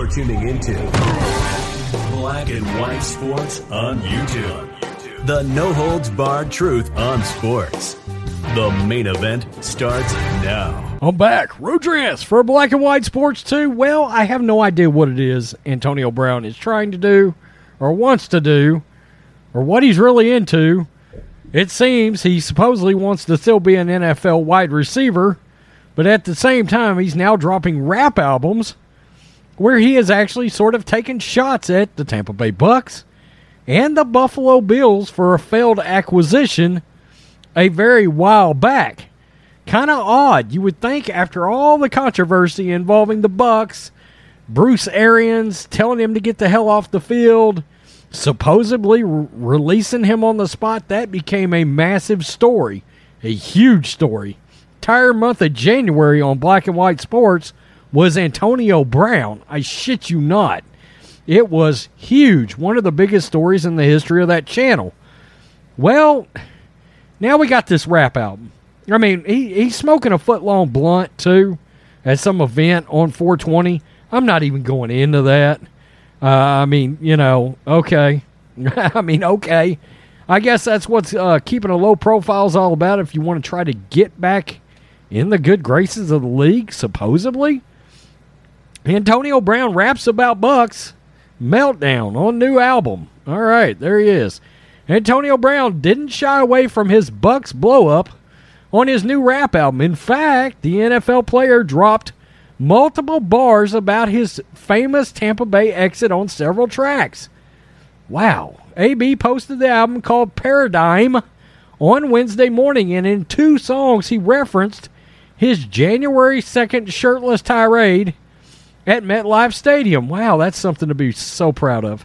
You're tuning into Black and White Sports on YouTube. The no holds barred truth on sports. The main event starts now. I'm back. Rodriguez for Black and White Sports 2. Well, I have no idea what it is Antonio Brown is trying to do or wants to do or what he's really into. It seems he supposedly wants to still be an NFL wide receiver, but at the same time, he's now dropping rap albums where he has actually sort of taken shots at the Tampa Bay Bucs and the Buffalo Bills for a failed acquisition a very while back. Kind of odd. You would think after all the controversy involving the Bucs, Bruce Arians telling him to get the hell off the field, supposedly re- releasing him on the spot, that became a massive story, a huge story. Entire month of January on Black and White Sports was Antonio Brown. I shit you not. It was huge. One of the biggest stories in the history of that channel. Well, now we got this rap album. I mean, he, he's smoking a foot long blunt too at some event on 420. I'm not even going into that. Uh, I mean, you know, okay. I mean, okay. I guess that's what's uh, keeping a low profile is all about. If you want to try to get back in the good graces of the league, supposedly. Antonio Brown raps about Bucs meltdown on new album. All right, there he is. Antonio Brown didn't shy away from his Bucs blow up on his new rap album. In fact, the NFL player dropped multiple bars about his famous Tampa Bay exit on several tracks. Wow. AB posted the album called Paradigm on Wednesday morning, and in two songs he referenced his January 2nd shirtless tirade at MetLife Stadium. Wow, that's something to be so proud of.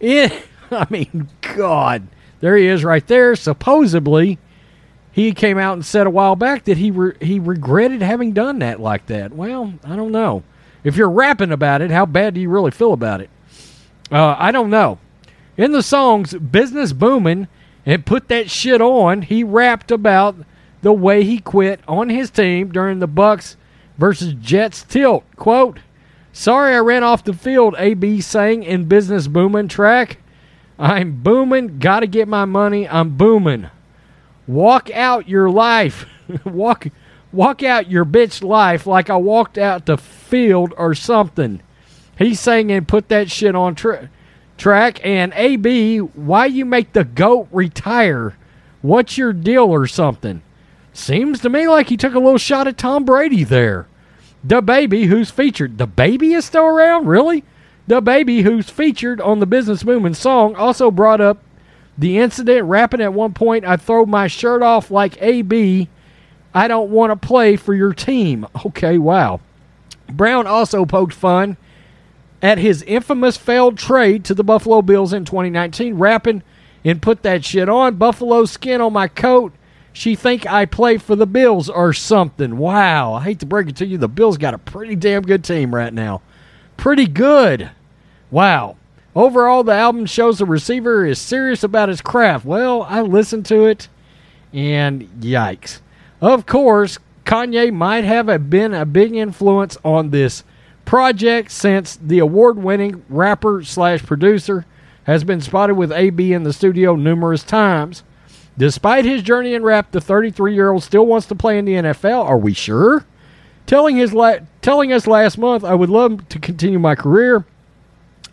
It, I mean, God, there he is right there. Supposedly, he came out and said a while back that he re- he regretted having done that like that. Well, I don't know. If you're rapping about it, how bad do you really feel about it? Uh, I don't know. In the songs "Business Booming" and "Put That Shit On," he rapped about the way he quit on his team during the Bucs versus Jets tilt. Quote. Sorry I ran off the field, AB sang in Business Booming track. I'm booming, gotta get my money, I'm booming. Walk out your life. walk walk out your bitch life like I walked out the field or something. He sang and put that shit on tra- track. And AB, why you make the GOAT retire? What's your deal or something? Seems to me like he took a little shot at Tom Brady there. DaBaby, who's featured. DaBaby is still around? Really? DaBaby, who's featured on the Business Movement song, also brought up the incident, rapping at one point, I throw my shirt off like AB. I don't want to play for your team. Okay, wow. Brown also poked fun at his infamous failed trade to the Buffalo Bills in 2019, rapping and put that shit on. Buffalo skin on my coat she think I play for the Bills or something. Wow, I hate to break it to you, the Bills got a pretty damn good team right now. Pretty good. Wow. Overall, the album shows the receiver is serious about his craft. Well, I listened to it, and yikes. Of course, Kanye might have been a big influence on this project since the award-winning rapper slash producer has been spotted with AB in the studio numerous times. Despite his journey in rap, the 33 year old still wants to play in the NFL. Are we sure? Telling, his la- telling us last month, I would love to continue my career.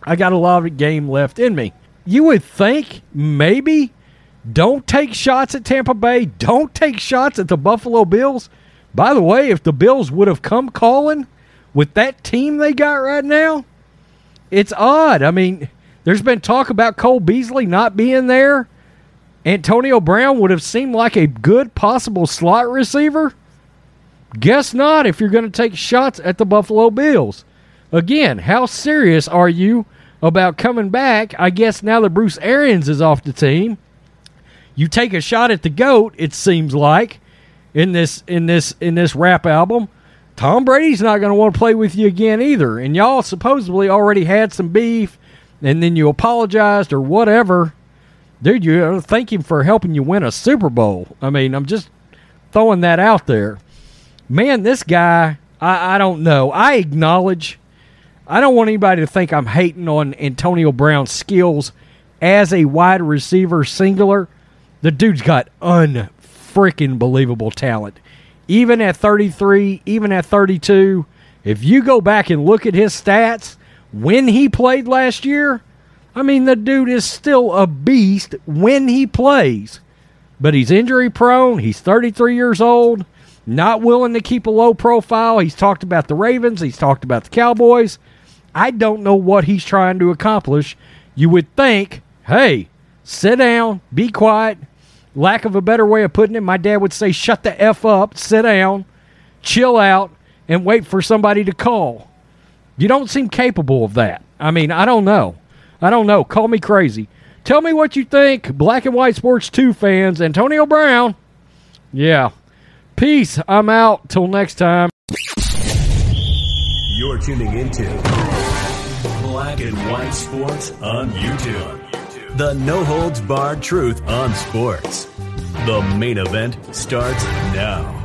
I got a lot of game left in me. You would think maybe don't take shots at Tampa Bay, don't take shots at the Buffalo Bills. By the way, if the Bills would have come calling with that team they got right now, it's odd. I mean, there's been talk about Cole Beasley not being there. Antonio Brown would have seemed like a good possible slot receiver? Guess not if you're going to take shots at the Buffalo Bills. Again, how serious are you about coming back? I guess now that Bruce Arians is off the team, you take a shot at the goat. It seems like in this in this in this rap album, Tom Brady's not going to want to play with you again either. And y'all supposedly already had some beef, and then you apologized or whatever dude, you uh, thank him for helping you win a Super Bowl. I mean, I'm just throwing that out there. Man, this guy, I, I don't know. I acknowledge, I don't want anybody to think I'm hating on Antonio Brown's skills as a wide receiver singular. The dude's got unfreaking believable talent. Even at 33, even at 32, if you go back and look at his stats when he played last year, I mean, the dude is still a beast when he plays. But he's injury prone. He's 33 years old, not willing to keep a low profile. He's talked about the Ravens, he's talked about the Cowboys. I don't know what he's trying to accomplish. You would think, hey, sit down, be quiet. Lack of a better way of putting it, my dad would say, shut the F up, sit down, chill out, and wait for somebody to call. You don't seem capable of that. I mean, I don't know. I don't know. Call me crazy. Tell me what you think, Black and White Sports 2 fans. Antonio Brown. Yeah. Peace. I'm out. Till next time. You're tuning into Black and White Sports on YouTube. The no holds barred truth on sports. The main event starts now.